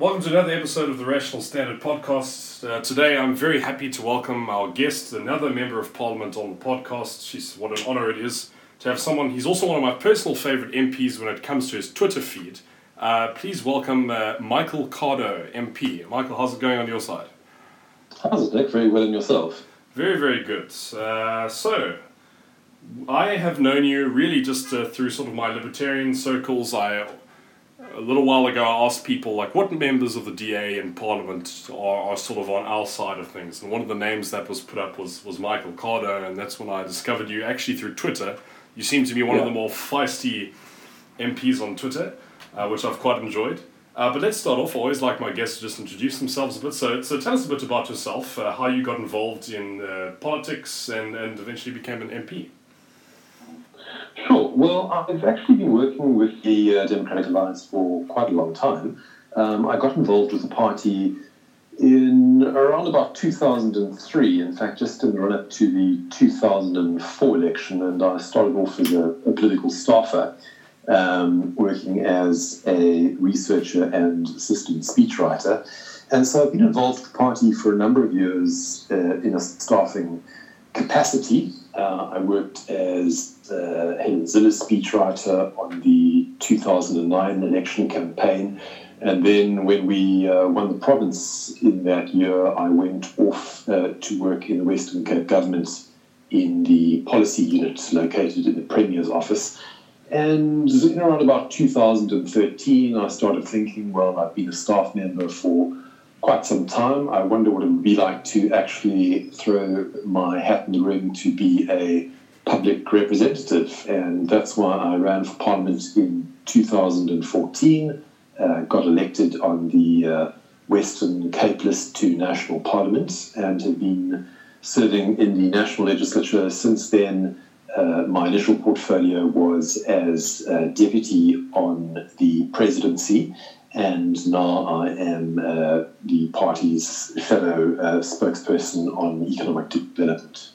Welcome to another episode of the Rational Standard Podcast. Uh, today I'm very happy to welcome our guest, another member of Parliament on the podcast. She's what an honour it is to have someone. He's also one of my personal favourite MPs when it comes to his Twitter feed. Uh, please welcome uh, Michael Cardo, MP. Michael, how's it going on your side? How's it, Nick? Very well, and yourself? Very, very good. Uh, so, I have known you really just uh, through sort of my libertarian circles. I a little while ago I asked people like what members of the DA in Parliament are, are sort of on our side of things, and one of the names that was put up was was Michael Cardo, and that's when I discovered you actually through Twitter. You seem to be one Yeah. of the more feisty MPs on Twitter, uh, which I've quite enjoyed. Uh, but let's start off. I always like my guests to just introduce themselves a bit. So, so tell us a bit about yourself, uh, how you got involved in uh, politics, and, and eventually became an MP. Sure. Well, I've actually been working with the uh, Democratic Alliance for quite a long time. Um, I got involved with the party in around about 2003, in fact, just in the run up to the 2004 election, and I started off as a, a political staffer. Um, working as a researcher and assistant speechwriter. And so I've been involved with the party for a number of years uh, in a staffing capacity. Uh, I worked as uh, Helen Zille's speechwriter on the 2009 election campaign. And then when we uh, won the province in that year, I went off uh, to work in the Western Cape government in the policy unit located in the Premier's office. And around about 2013, I started thinking, well, I've been a staff member for quite some time. I wonder what it would be like to actually throw my hat in the ring to be a public representative. And that's why I ran for Parliament in 2014, uh, got elected on the uh, Western Cape list to National Parliament, and have been serving in the National Legislature since then. Uh, my initial portfolio was as uh, deputy on the presidency, and now I am uh, the party's fellow uh, spokesperson on economic development.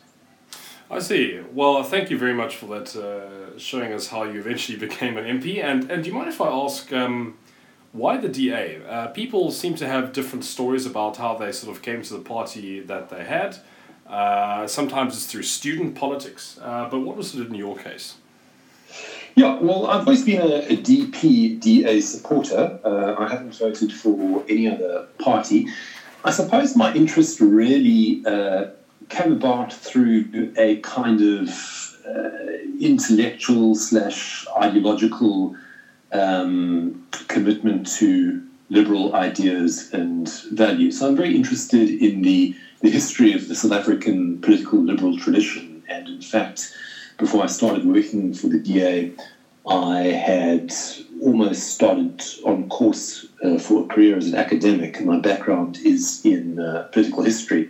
I see. Well, thank you very much for that, uh, showing us how you eventually became an MP. And, and do you mind if I ask um, why the DA? Uh, people seem to have different stories about how they sort of came to the party that they had. Uh, sometimes it's through student politics, uh, but what was it in your case? Yeah, well, I've always been a, a DP DA supporter. Uh, I haven't voted for any other party. I suppose my interest really uh, came about through a kind of uh, intellectual slash ideological um, commitment to liberal ideas and values. So I'm very interested in the, the history of the South African political liberal tradition. And in fact, before I started working for the DA, I had almost started on course uh, for a career as an academic, and my background is in uh, political history.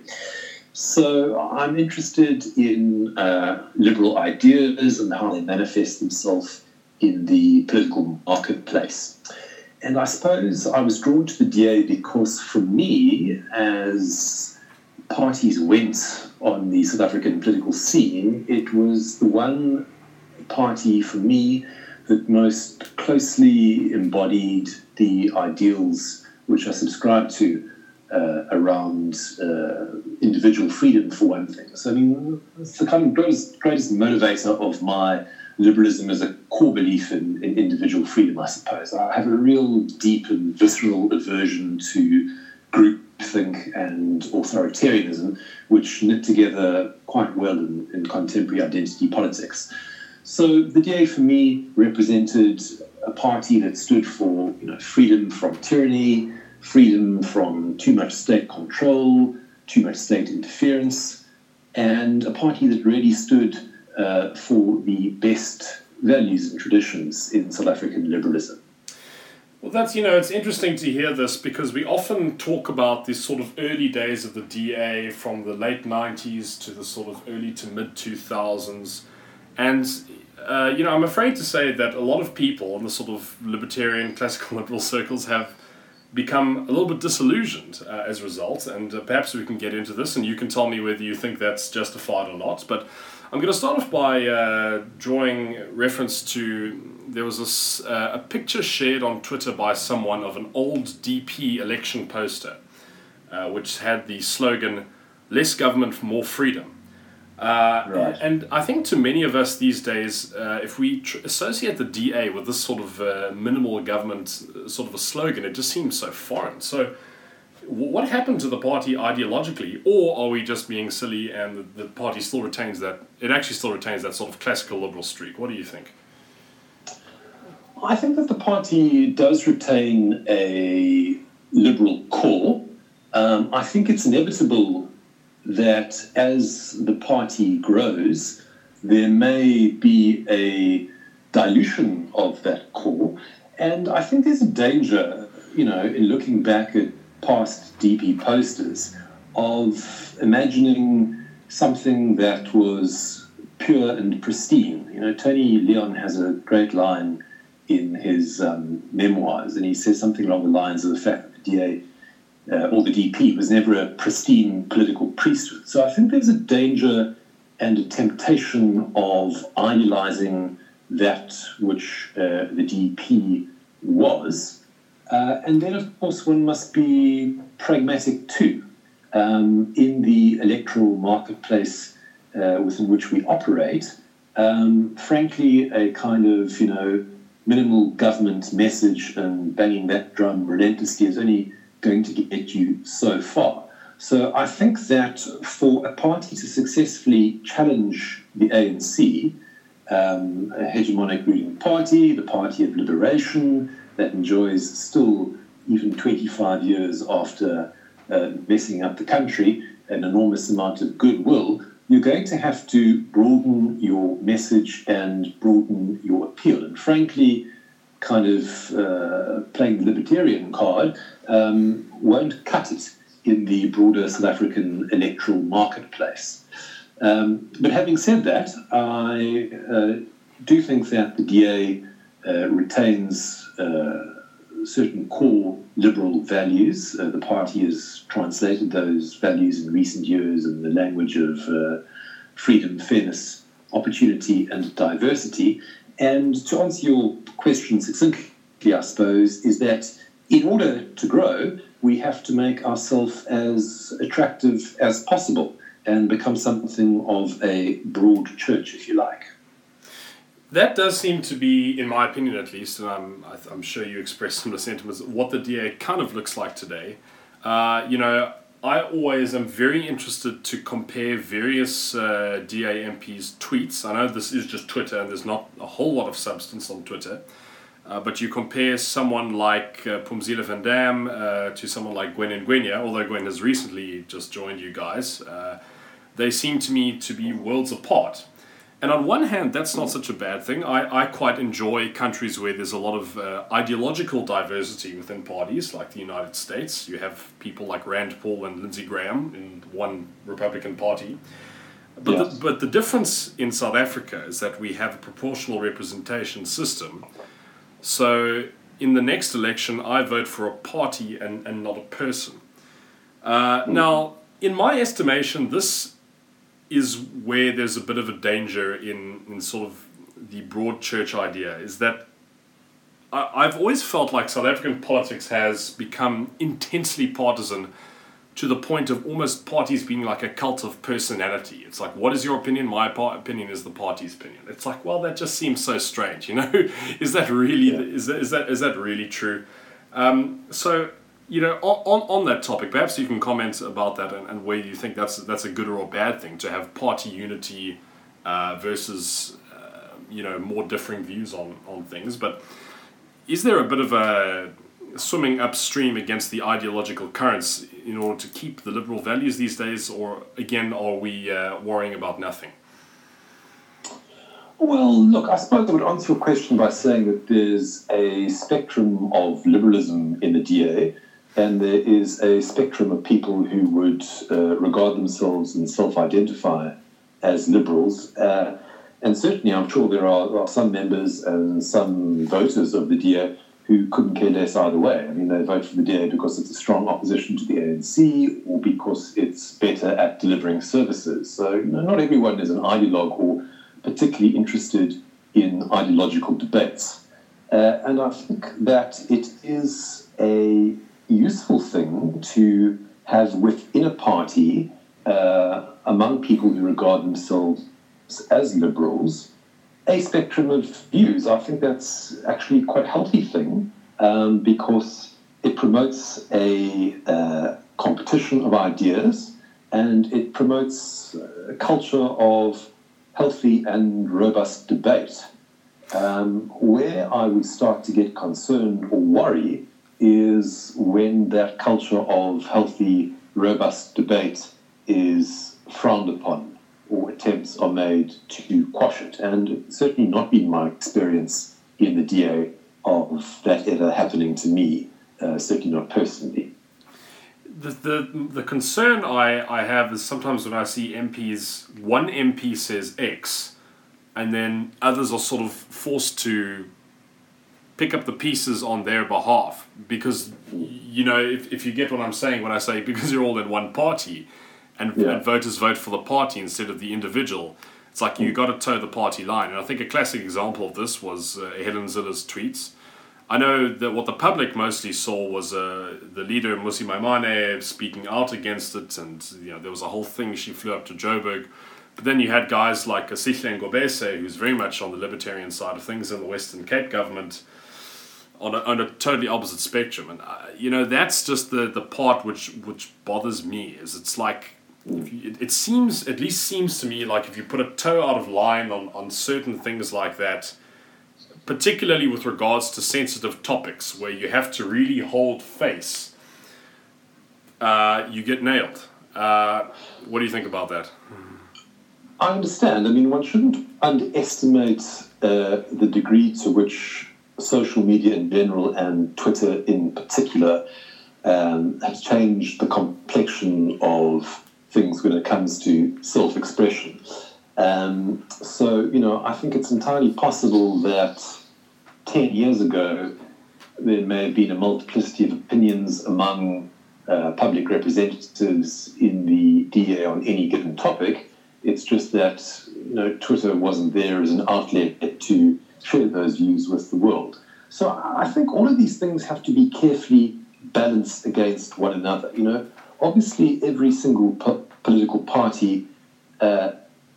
So I'm interested in uh, liberal ideas and how they manifest themselves in the political marketplace. And I suppose I was drawn to the DA because, for me, as parties went on the South African political scene, it was the one party for me that most closely embodied the ideals which I subscribe to uh, around uh, individual freedom, for one thing. So, I mean, it's the kind of greatest, greatest motivator of my liberalism as a core belief in, in individual freedom, I suppose. I have a real deep and visceral aversion to groupthink and authoritarianism, which knit together quite well in, in contemporary identity politics. So the DA for me represented a party that stood for you know, freedom from tyranny, freedom from too much state control, too much state interference, and a party that really stood uh, for the best values and traditions in South African liberalism. Well, that's, you know, it's interesting to hear this because we often talk about these sort of early days of the DA from the late 90s to the sort of early to mid 2000s. And, uh, you know, I'm afraid to say that a lot of people in the sort of libertarian, classical liberal circles have become a little bit disillusioned uh, as a result. And uh, perhaps we can get into this, and you can tell me whether you think that's justified or not. But I'm going to start off by uh, drawing reference to there was this, uh, a picture shared on Twitter by someone of an old DP election poster, uh, which had the slogan "Less government, more freedom." Uh, Right. And I think to many of us these days, uh, if we tr- associate the DA with this sort of uh, minimal government sort of a slogan, it just seems so foreign. So, what happened to the party ideologically, or are we just being silly and the, the party still retains that? It actually still retains that sort of classical liberal streak. What do you think? I think that the party does retain a liberal core. Um, I think it's inevitable that as the party grows, there may be a dilution of that core. And I think there's a danger, you know, in looking back at past DP posters of imagining something that was pure and pristine. You know, Tony Leon has a great line in his um, memoirs, and he says something along the lines of the fact that the DA uh, or the DP was never a pristine political priesthood. So I think there's a danger and a temptation of idealizing that which uh, the DP was. Uh, and then, of course, one must be pragmatic too. Um, in the electoral marketplace uh, within which we operate, um, frankly, a kind of, you know, minimal government message and banging that drum relentlessly is only going to get you so far. So I think that for a party to successfully challenge the ANC, um, a hegemonic ruling party, the party of liberation that enjoys still, even 25 years after uh, messing up the country, an enormous amount of goodwill, you're going to have to broaden your message and broaden your appeal. And frankly, kind of uh, playing the libertarian card um, won't cut it in the broader South African electoral marketplace. Um, but having said that, I uh, do think that the DA uh, retains certain core liberal values. Uh, the party has translated those values in recent years in the language of uh, freedom, fairness, opportunity, and diversity. And to answer your question succinctly, I suppose, is that in order to grow, we have to make ourselves as attractive as possible and become something of a broad church, if you like. That does seem to be, in my opinion at least, and I'm, I'm sure you expressed similar sentiments, what the DA kind of looks like today. Uh, you know, I always am very interested to compare various uh, DA MPs' tweets. I know this is just Twitter and there's not a whole lot of substance on Twitter. Uh, but you compare someone like uh, Phumzile van Damme uh, to someone like Gwen Ngwenya, although Gwen has recently just joined you guys, uh, they seem to me to be worlds apart. And on one hand, that's not such a bad thing. I, I quite enjoy countries where there's a lot of uh, ideological diversity within parties, like the United States. You have people like Rand Paul and Lindsey Graham in one Republican Party. But, Yes. the, but the difference in South Africa is that we have a proportional representation system. So in the next election, I vote for a party and, and not a person. Uh, Now, in my estimation, this is where there's a bit of a danger in, in sort of the broad church idea is that I, I've always felt like South African politics has become intensely partisan to the point of almost parties being like a cult of personality. It's like, what is your opinion? My opinion is the party's opinion. It's like, well, that just seems so strange, you know? is that really Yeah. is that is that is that really true? Um, so, you know, on, on, that topic, perhaps you can comment about that and, and you think that's that's a good or a bad thing to have party unity uh, versus uh, you know more differing views on on things. But is there a bit of a swimming upstream against the ideological currents in order to keep the liberal values these days, or again, are we uh, worrying about nothing? Well, look, I suppose I would answer your question by saying that there's a spectrum of liberalism in the DA, and there is a spectrum of people who would uh, regard themselves and self identify as liberals. Uh, and certainly, I'm sure there are, are some members and some voters of the DA who couldn't care less either way. I mean, they vote for the DA because it's a strong opposition to the ANC or because it's better at delivering services. So, you know, not everyone is an ideologue or particularly interested in ideological debates. Uh, and I think that it is a useful thing to have within a party, uh, among people who regard themselves as liberals, a spectrum of views. I think that's actually quite a healthy thing um, because it promotes a uh, competition of ideas and it promotes a culture of healthy and robust debate. Um, where I would start to get concerned or worry is when that culture of healthy, robust debate is frowned upon or attempts are made to quash it. And certainly not been my experience in the DA of that ever happening to me, uh, certainly not personally. The, the, the concern I, I have is sometimes when I see MPs, one MP says X, and then others are sort of forced to pick up the pieces on their behalf. Because you know if, if you get what i'm saying when i say because you're all in one party and, yeah. and voters vote for the party instead of the individual it's like you got to toe the party line. And i think a classic example of this was uh, helen zille's tweets. I know that what the public mostly saw was uh, the leader Mmusi Maimane speaking out against it and you know there was a whole thing she flew up to joburg. But then you had guys like Sihle Ngobese, who's very much on the libertarian side of things in the Western Cape government, on a, on a totally opposite spectrum. And uh, you know that's just the the part which which bothers me is it's like you, it, it seems at least seems to me like if you put a toe out of line on on certain things like that. Particularly with regards to sensitive topics where you have to really hold face, uh, you get nailed. Uh, what do you think about that? I understand. I mean, one shouldn't underestimate uh, the degree to which social media in general and Twitter in particular um, has changed the complexion of things when it comes to self expression. Um, so, you know, I think it's entirely possible that 10 years ago there may have been a multiplicity of opinions among uh, public representatives in the DA on any given topic. It's just that, you know, Twitter wasn't there as an outlet to share those views with the world. So I think all of these things have to be carefully balanced against one another. You know, obviously every single po- political party uh,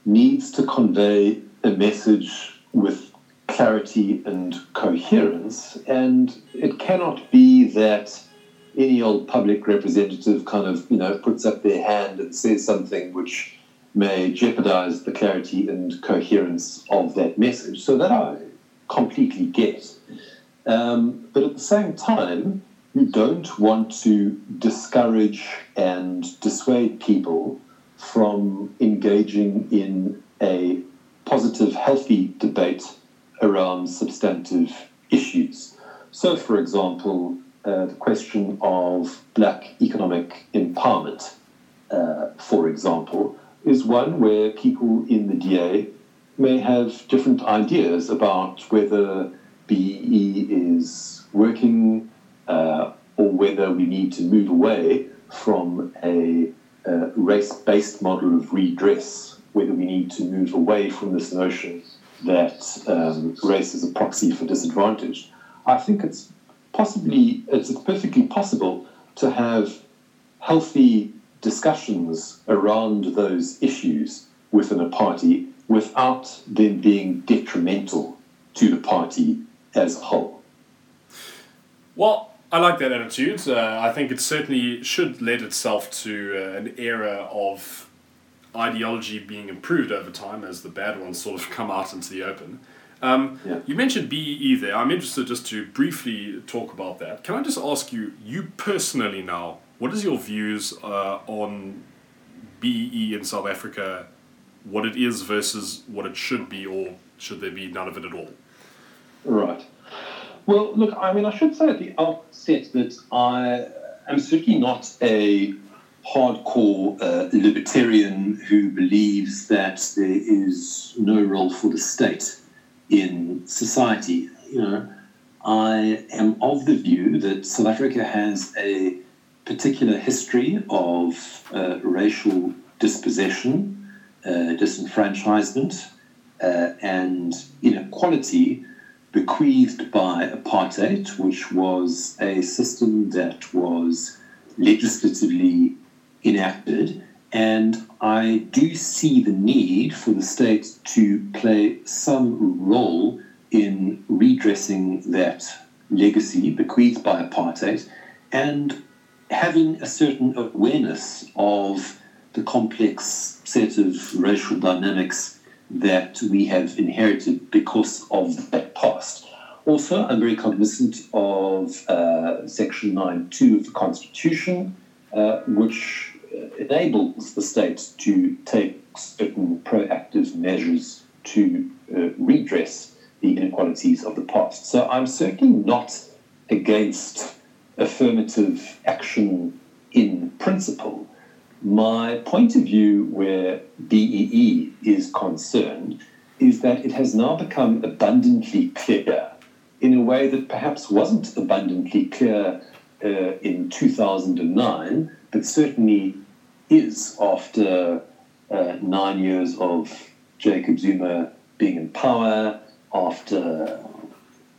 needs to convey a message with clarity and coherence, and it cannot be that any old public representative kind of you know puts up their hand and says something which may jeopardize the clarity and coherence of that message. So that I completely get. Um, but at the same time, you don't want to discourage and dissuade people from engaging in a positive, healthy debate around substantive issues. So, for example, uh, the question of black economic empowerment, uh, for example, is one where people in the DA may have different ideas about whether BEE is working uh, or whether we need to move away from a, a race based model of redress, whether we need to move away from this notion that um, race is a proxy for disadvantage. I think it's possibly, it's perfectly possible to have healthy discussions around those issues within a party without them being detrimental to the party as a whole. Well, I like that attitude. Uh, I think it certainly should lend itself to uh, an era of ideology being improved over time as the bad ones sort of come out into the open. Um, yeah. You mentioned BEE there. I'm interested just to briefly talk about that. Can I just ask you, you personally now, what is your views uh, on BEE in South Africa, what it is versus what it should be, or should there be none of it at all? Right. Well, look, I mean, I should say at the outset that I am certainly not a hardcore uh, libertarian who believes that there is no role for the state in society. You know, I am of the view that South Africa has a particular history of uh, racial dispossession, disenfranchisement, uh, and inequality bequeathed by apartheid, which was a system that was legislatively enacted. And I do see the need for the state to play some role in redressing that legacy bequeathed by apartheid and having a certain awareness of the complex set of racial dynamics that we have inherited because of that past. Also, I'm very cognizant of uh, Section 9.2 of the Constitution, uh, which enables the state to take certain proactive measures to uh, redress the inequalities of the past. So I'm certainly not against affirmative action in principle. My point of view where BEE is concerned is that it has now become abundantly clear in a way that perhaps wasn't abundantly clear uh, in 2009, but certainly is after uh, nine years of Jacob Zuma being in power, after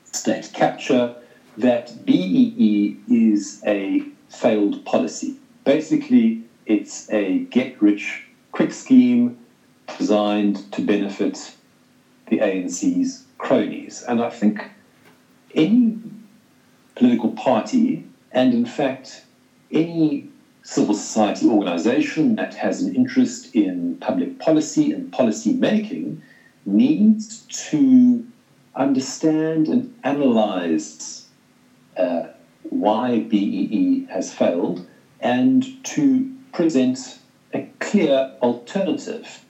state capture, that BEE is a failed policy. Basically, it's a get rich quick scheme designed to benefit the ANC's cronies. And I think any political party, and in fact, any civil society organization that has an interest in public policy and policy making needs to understand and analyze uh, why BEE has failed and to present a clear alternative.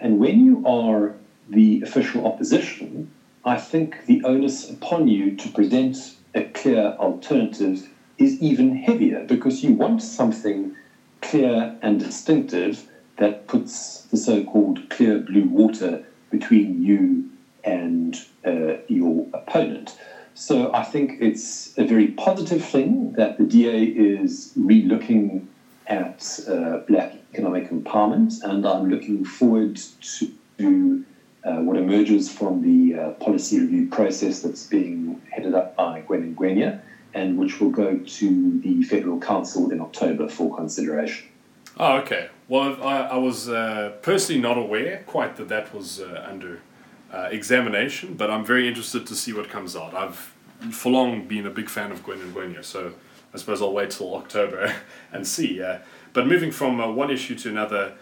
And when you are the official opposition, I think the onus upon you to present a clear alternative is even heavier because you want something clear and distinctive that puts the so called clear blue water between you and uh, your opponent. So I think it's a very positive thing that the DA is relooking at uh, black economic empowerment, and I'm looking forward to uh, what emerges from the uh, policy review process that's being headed up by Gwen and Ngwenya and which will go to the Federal Council in October for consideration. Oh, okay. Well, I, I was uh, personally not aware quite that that was uh, under uh, examination, but I'm very interested to see what comes out. I've for long been a big fan of Gwen Ngwenya, so I suppose I'll wait till October and see. But moving from uh, one issue to another,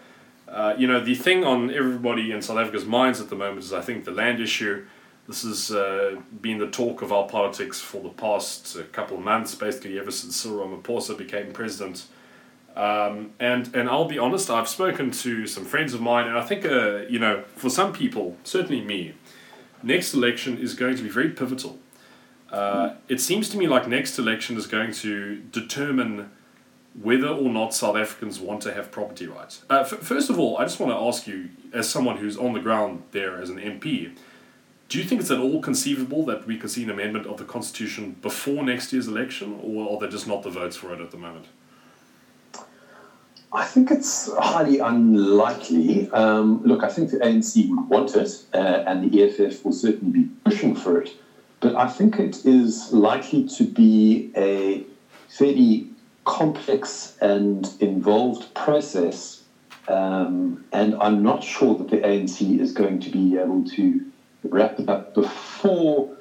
uh, you know, the thing on everybody in South Africa's minds at the moment is, I think, the land issue. This has uh, been the talk of our politics for the past uh, couple of months, basically ever since Cyril Ramaphosa became president. Um, and and I'll be honest, I've spoken to some friends of mine, and I think uh, you know, for some people, certainly me, next election is going to be very pivotal. Uh, it seems to me like next election is going to determine whether or not South Africans want to have property rights. Uh, f- first of all, I just want to ask you, as someone who's on the ground there as an MP, do you think it's at all conceivable that we could see an amendment of the Constitution before next year's election, or are there just not the votes for it at the moment? I think it's highly unlikely. Um, look, I think the ANC would want it, uh, and the EFF will certainly be pushing for it. But I think it is likely to be a fairly complex and involved process. Um, and I'm not sure that the ANC is going to be able to wrap it up before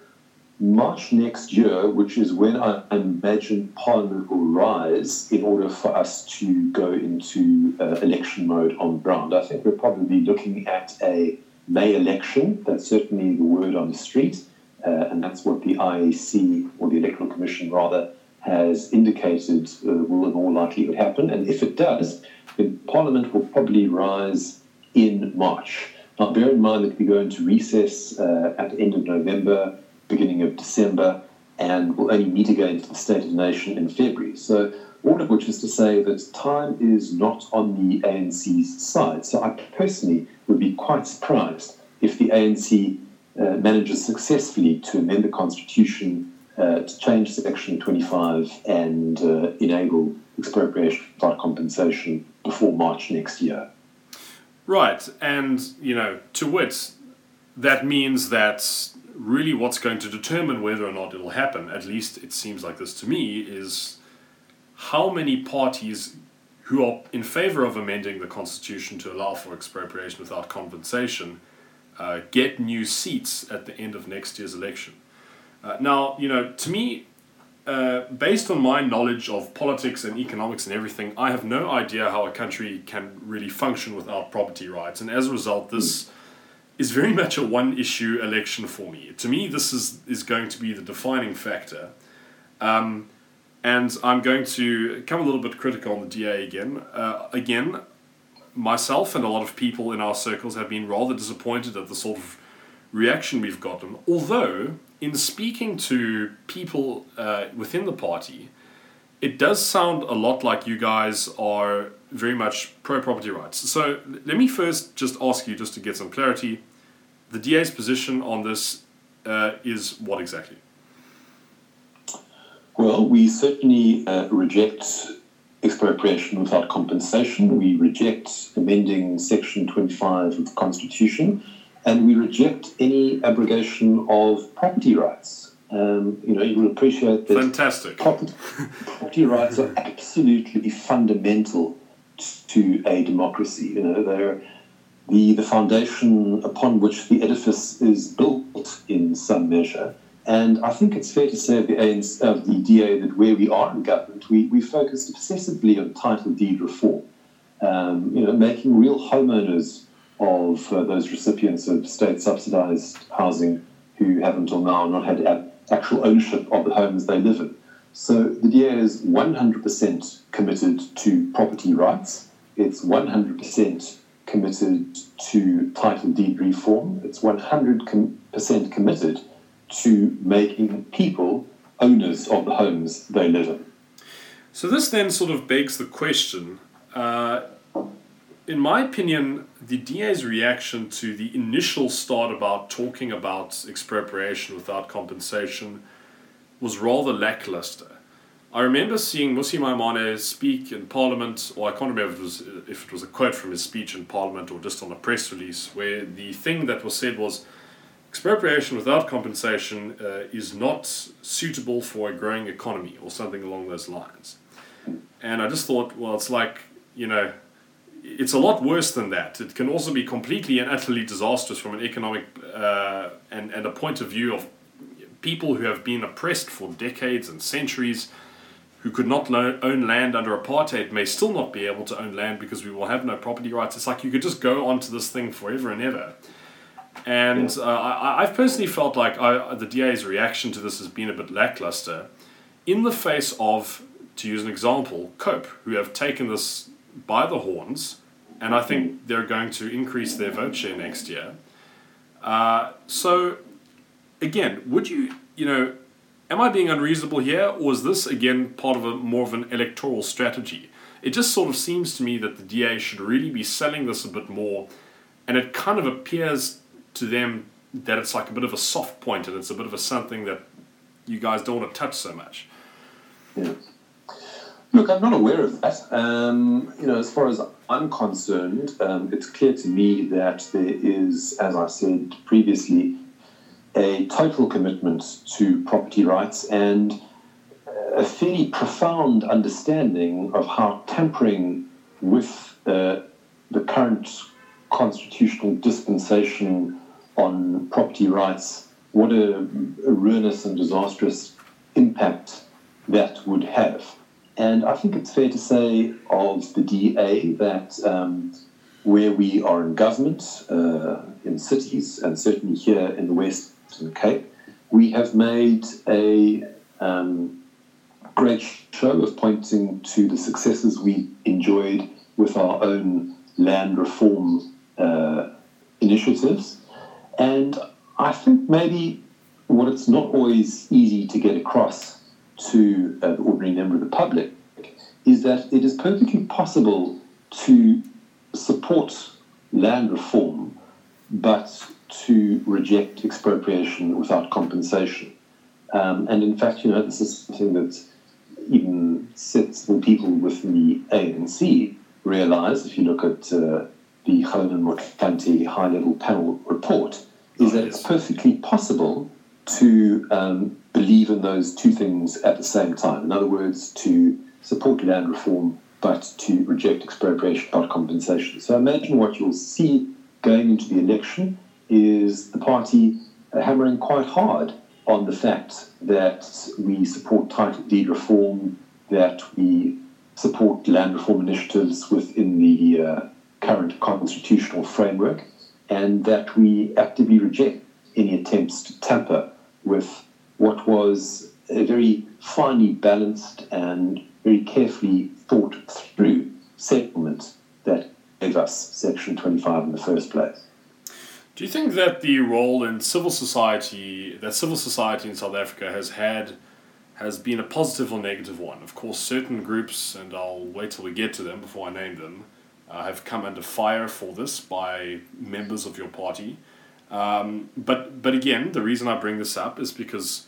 March next year, which is when I imagine Parliament will rise in order for us to go into uh, election mode on ground. I think we're probably looking at a May election. That's certainly the word on the street, uh, and that's what the IEC, or the Electoral Commission rather, has indicated uh, will in all likelihood happen. And if it does, then Parliament will probably rise in March. Now, bear in mind that we go into recess uh, at the end of November, beginning of December, and we'll only meet again for the State of the Nation in February. So, all of which is to say that time is not on the ANC's side. So, I personally would be quite surprised if the ANC uh, manages successfully to amend the constitution uh, to change Section 25 and uh, enable expropriation without compensation before March next year. Right, and you know, to wit, that means that really what's going to determine whether or not it'll happen, at least it seems like this to me, is how many parties who are in favor of amending the constitution to allow for expropriation without compensation uh, get new seats at the end of next year's election. Uh, now, you know, to me, uh, based on my knowledge of politics and economics and everything, I have no idea how a country can really function without property rights. And as a result, this is very much a one issue election for me. To me, this is, is going to be the defining factor. Um, and I'm going to come a little bit critical on the DA again. Uh, again, myself and a lot of people in our circles have been rather disappointed at the sort of reaction we've gotten. Although, in speaking to people uh, within the party, it does sound a lot like you guys are very much pro property rights. So, let me first just ask you, just to get some clarity, the DA's position on this uh, is what exactly? Well, we certainly uh, reject expropriation without compensation. We reject amending Section 25 of the Constitution, and we reject any abrogation of property rights. Um, you know, you will appreciate that. Fantastic. Property, property rights are absolutely fundamental to a democracy. You know, they're the, the foundation upon which the edifice is built in some measure. And I think it's fair to say of the, ANC, of the DA that where we are in government, we, we focused obsessively on title deed reform, um, you know, making real homeowners of uh, those recipients of state subsidized housing who have until now not had actual ownership of the homes they live in. So the DA is 100% committed to property rights. It's 100% committed to title deed reform. It's 100% committed to making people owners of the homes they live in. So this then sort of begs the question. Uh, in my opinion, the DA's reaction to the initial start about talking about expropriation without compensation was rather lackluster. I remember seeing Mmusi Maimane speak in Parliament, or I can't remember if it, was, if it was a quote from his speech in Parliament or just on a press release, where the thing that was said was expropriation without compensation uh, is not suitable for a growing economy or something along those lines. And I just thought, well, it's like, you know, it's a lot worse than that. It can also be completely and utterly disastrous from an economic uh, and, and a point of view of people who have been oppressed for decades and centuries, who could not lo- own land under apartheid, may still not be able to own land because we will have no property rights. It's like you could just go on to this thing forever and ever. And uh, I, I've personally felt like I, the DA's reaction to this has been a bit lackluster in the face of, to use an example, COPE, who have taken this by the horns, and I think they're going to increase their vote share next year. Uh, so, again, would you, you know, am I being unreasonable here, or is this, again, part of a more of an electoral strategy? It just sort of seems to me that the DA should really be selling this a bit more, and it kind of appears to them that it's like a bit of a soft point and it's a bit of a something that you guys don't want to touch so much. Yeah. Look, I'm not aware of that. Um, you know, as far as I'm concerned, um, it's clear to me that there is, as I said previously, a total commitment to property rights and a fairly profound understanding of how tampering with uh, the current constitutional dispensation on property rights, what a, a ruinous and disastrous impact that would have. And I think it's fair to say of the DA that um, where we are in government, uh, in cities, and certainly here in the Western Cape, we have made a um, great show of pointing to the successes we enjoyed with our own land reform uh, initiatives. And I think maybe what it's not always easy to get across to uh, the ordinary member of the public is that it is perfectly possible to support land reform, but to reject expropriation without compensation. Um, and in fact, you know, this is something that even sensible people within the ANC realize, if you look at uh, the Honan Motlanthe high level panel report, is that it's perfectly possible to um, believe in those two things at the same time. In other words, to support land reform but to reject expropriation without compensation. So imagine what you'll see going into the election is the party hammering quite hard on the fact that we support title deed reform, that we support land reform initiatives within the uh, current constitutional framework, and that we actively reject any attempts to tamper with what was a very finely balanced and very carefully thought through settlement that gave us Section 25 in the first place. Do you think that the role in civil society, that civil society in South Africa has had, has been a positive or negative one? Of course, certain groups, and I'll wait till we get to them before I name them, uh, have come under fire for this by members of your party. Um, but but again, the reason I bring this up is because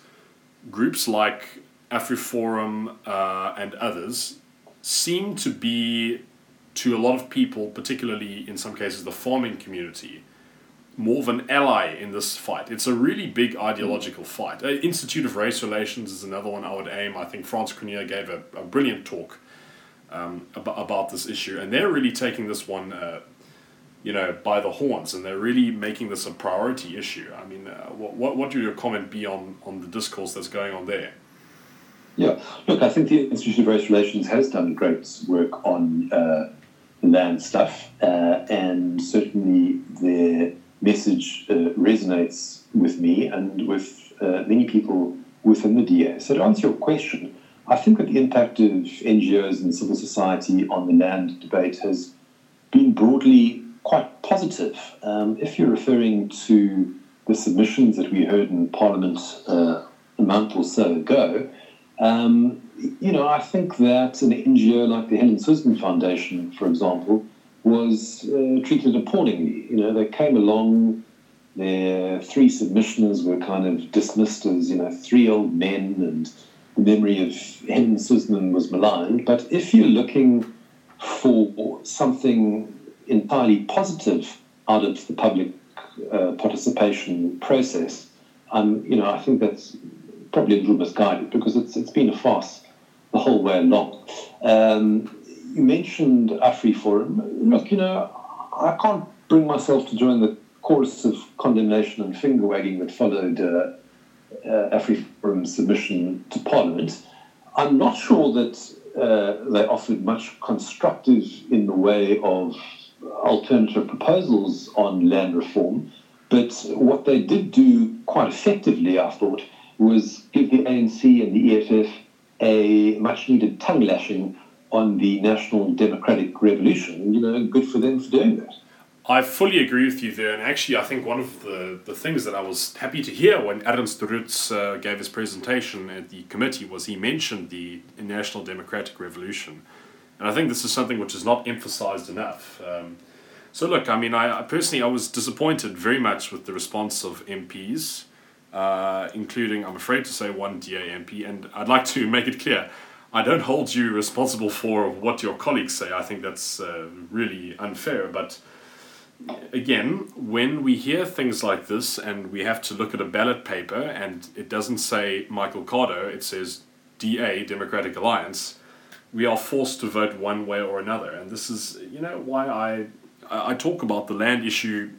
groups like AfriForum uh, and others seem to be, to a lot of people, particularly in some cases the farming community, more of an ally in this fight. It's a really big ideological fight. Uh, Institute of Race Relations is another one I would aim. I think Frans Cronje gave a, a brilliant talk um, about, this issue, and they're really taking this one, uh, you know, by the horns, and they're really making this a priority issue. I mean, uh, what, what, what would your comment be on, on the discourse that's going on there? Yeah, look, I think the Institute of Race Relations has done great work on uh, land stuff, uh, and certainly their message uh, resonates with me and with uh, many people within the DA. So, to answer your question, I think that the impact of NGOs and civil society on the land debate has been broadly quite positive. Um, if you're referring to the submissions that we heard in Parliament uh, a month or so ago, um, you know, I think that an NGO like the Helen Suzman Foundation, for example, was uh, treated appallingly. You know, they came along, their three submissioners were kind of dismissed as, you know, three old men, and the memory of Helen Suzman was maligned. But if you're looking for something entirely positive out of the public uh, participation process, um, you know, I think that's probably a little misguided because it's it's been a farce the whole way along. Um, you mentioned AfriForum. Look, you know, I can't bring myself to join the chorus of condemnation and finger wagging that followed uh, uh, AfriForum's submission to Parliament. I'm not sure that uh, they offered much constructive in the way of alternative proposals on land reform. But what they did do quite effectively, I thought, was give the ANC and the EFF a much needed tongue lashing on the national democratic revolution. You know, good for them for doing that. I fully agree with you there, and actually, I think one of the, the things that I was happy to hear when Ernst Roets uh, gave his presentation at the committee was he mentioned the National Democratic Revolution, and I think this is something which is not emphasized enough. Um, so, look, I mean, I, I, personally I was disappointed very much with the response of MPs uh, including, I'm afraid to say, one DA MP. And I'd like to make it clear I don't hold you responsible for what your colleagues say. I think that's uh, really unfair. But again, when we hear things like this and we have to look at a ballot paper and it doesn't say Michael Cardo, it says DA, Democratic Alliance, we are forced to vote one way or another. And this is, you know, why I, I talk about the land issue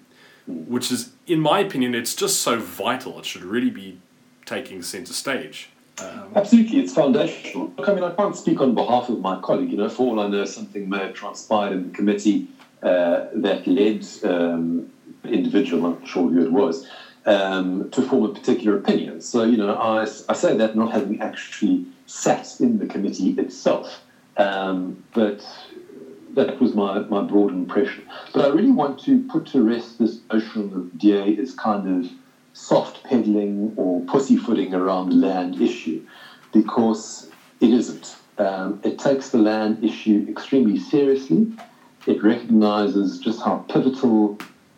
which is, in my opinion, it's just so vital. It should really be taking centre stage. Um, Absolutely, it's foundational. Look, I mean, I can't speak on behalf of my colleague. You know, for all I know, something may have transpired in the committee uh, that led um, individual, I'm not sure who it was, um, to form a particular opinion. So, you know, I, I say that not having actually sat in the committee itself. Um, but that was my, my broad impression. But I really want to put to rest this notion that DA is kind of soft peddling or pussyfooting around the land issue because it isn't. Um, it takes the land issue extremely seriously. It recognizes just how pivotal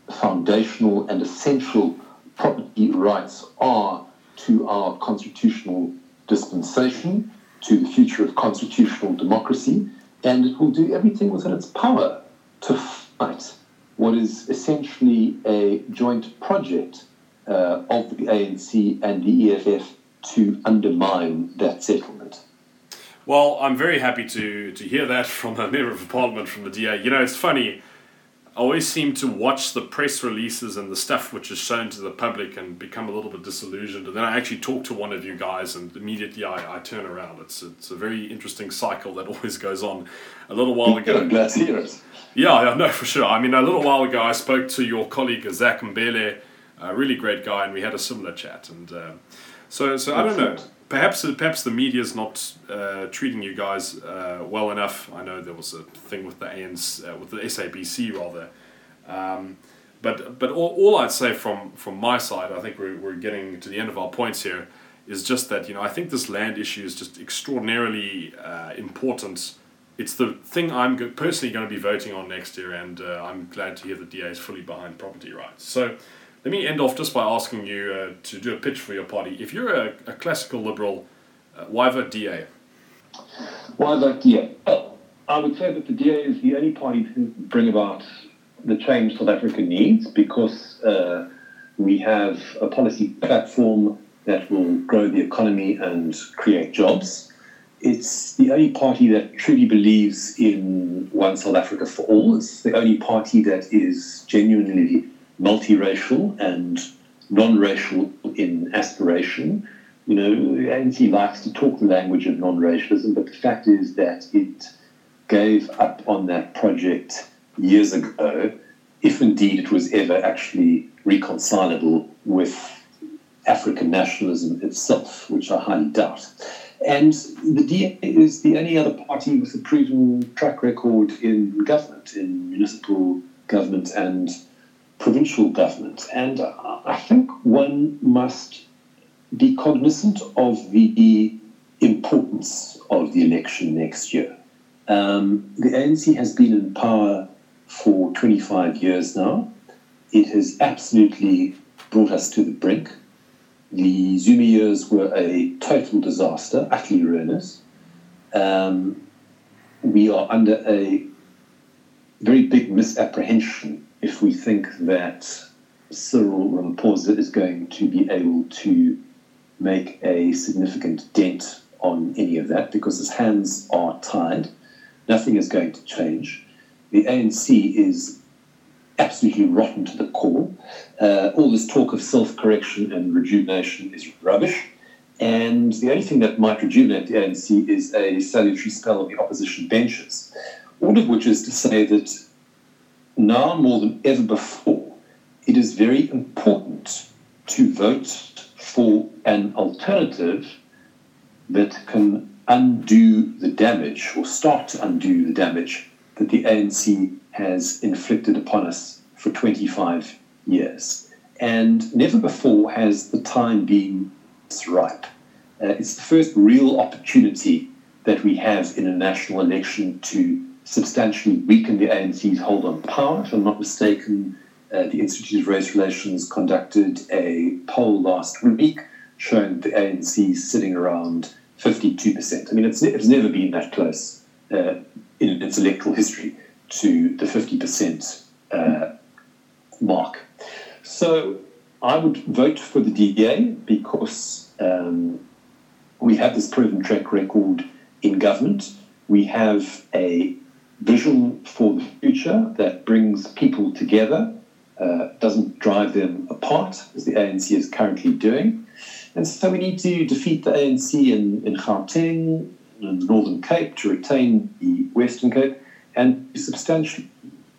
foundational and essential property rights are to our constitutional dispensation, to the future of constitutional democracy, and it will do everything within its power to fight what is essentially a joint project uh, of the ANC and the EFF to undermine that settlement. Well, I'm very happy to, to hear that from a member of parliament from the DA. You know, it's funny. I always seem to watch the press releases and the stuff which is shown to the public and become a little bit disillusioned. And then I actually talk to one of you guys, and immediately I, I turn around. It's it's a very interesting cycle that always goes on. A little while ago, I'm glad to hear it. Yeah, yeah, no, for sure. I mean, a little while ago, I spoke to your colleague Zach Mbhele, a really great guy, and we had a similar chat. And uh, so, so I don't know. Perhaps, perhaps the media's not uh, treating you guys uh, well enough. I know there was a thing with the ANC, uh, with the SABC rather. Um, but but all, all I'd say from from my side, I think we're, we're getting to the end of our points here, is just that you know I think this land issue is just extraordinarily uh, important. It's the thing I'm personally going to be voting on next year, and uh, I'm glad to hear the DA is fully behind property rights. So let me end off just by asking you uh, to do a pitch for your party. If you're a, a classical liberal, uh, why vote DA? Why vote DA? Well, I would say that the DA is the only party to bring about the change South Africa needs because uh, we have a policy platform that will grow the economy and create jobs. It's the only party that truly believes in one South Africa for all. It's the only party that is genuinely multiracial and non-racial in aspiration. You know, ANC likes to talk the language of non-racialism, but the fact is that it gave up on that project years ago, if indeed it was ever actually reconcilable with African nationalism itself, which I highly doubt. And the DA is the only other party with a proven track record in government, in municipal government and provincial governments. And I think one must be cognizant of the importance of the election next year. Um, the ANC has been in power for 25 years now. It has absolutely brought us to the brink. The Zuma years were a total disaster, utterly ruinous. Um, we are under a very big misapprehension if we think that Cyril Ramaphosa is going to be able to make a significant dent on any of that because his hands are tied. Nothing is going to change. The ANC is absolutely rotten to the core. Uh, all this talk of self correction and rejuvenation is rubbish. And the only thing that might rejuvenate the ANC is a salutary spell on the opposition benches. All of which is to say that now more than ever before, it is very important to vote for an alternative that can undo the damage or start to undo the damage that the ANC has inflicted upon us for 25 years. And never before has the time been ripe. Uh, it's the first real opportunity that we have in a national election to substantially weaken the ANC's hold on power. If I'm not mistaken, uh, the Institute of Race Relations conducted a poll last week showing the ANC sitting around 52%. I mean, it's, it's never been that close uh, in its electoral history to the 50% uh, mark. So I would vote for the DA because um, we have this proven track record in government. We have a vision for the future that brings people together, uh, doesn't drive them apart, as the ANC is currently doing. And so we need to defeat the ANC in, in Gauteng, in the Northern Cape, to retain the Western Cape, and substantially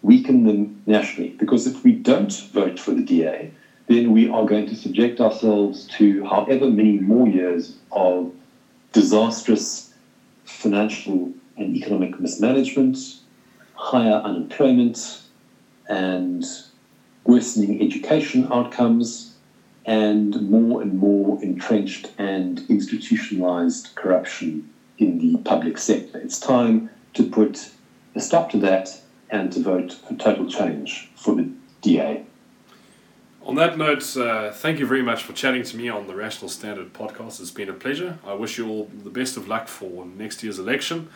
weaken them nationally. Because if we don't vote for the DA, then we are going to subject ourselves to however many more years of disastrous financial and economic mismanagement, higher unemployment, and worsening education outcomes, and more and more entrenched and institutionalized corruption in the public sector. It's time to put a stop to that and to vote for total change for the DA. On that note, uh, thank you very much for chatting to me on the Rational Standard podcast. It's been a pleasure. I wish you all the best of luck for next year's election.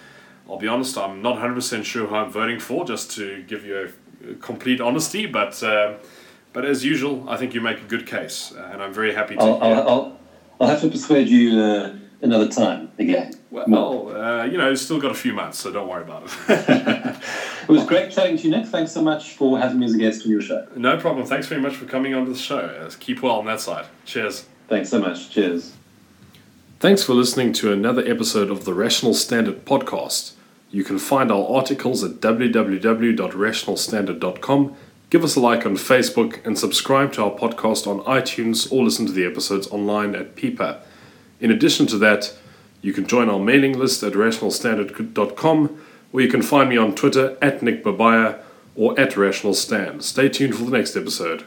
I'll be honest, I'm not 100% sure who I'm voting for, just to give you a, complete honesty, but. Uh, but as usual, I think you make a good case, uh, and I'm very happy to. I'll, I'll, I'll, I'll, have to persuade you uh, another time again. Well, uh, you know, still got a few months, so don't worry about it. it was great chatting to you, Nick. Thanks so much for having me as a guest on your show. No problem. Thanks very much for coming on the show. Uh, keep well on that side. Cheers. Thanks so much. Cheers. Thanks for listening to another episode of the Rational Standard podcast. You can find our articles at www.rationalstandard.com Give us a like on Facebook and subscribe to our podcast on iTunes or listen to the episodes online at Peeper. In addition to that, you can join our mailing list at rationalstandard.com or you can find me on Twitter at Nick Babaya or at Rational Stand. Stay tuned for the next episode.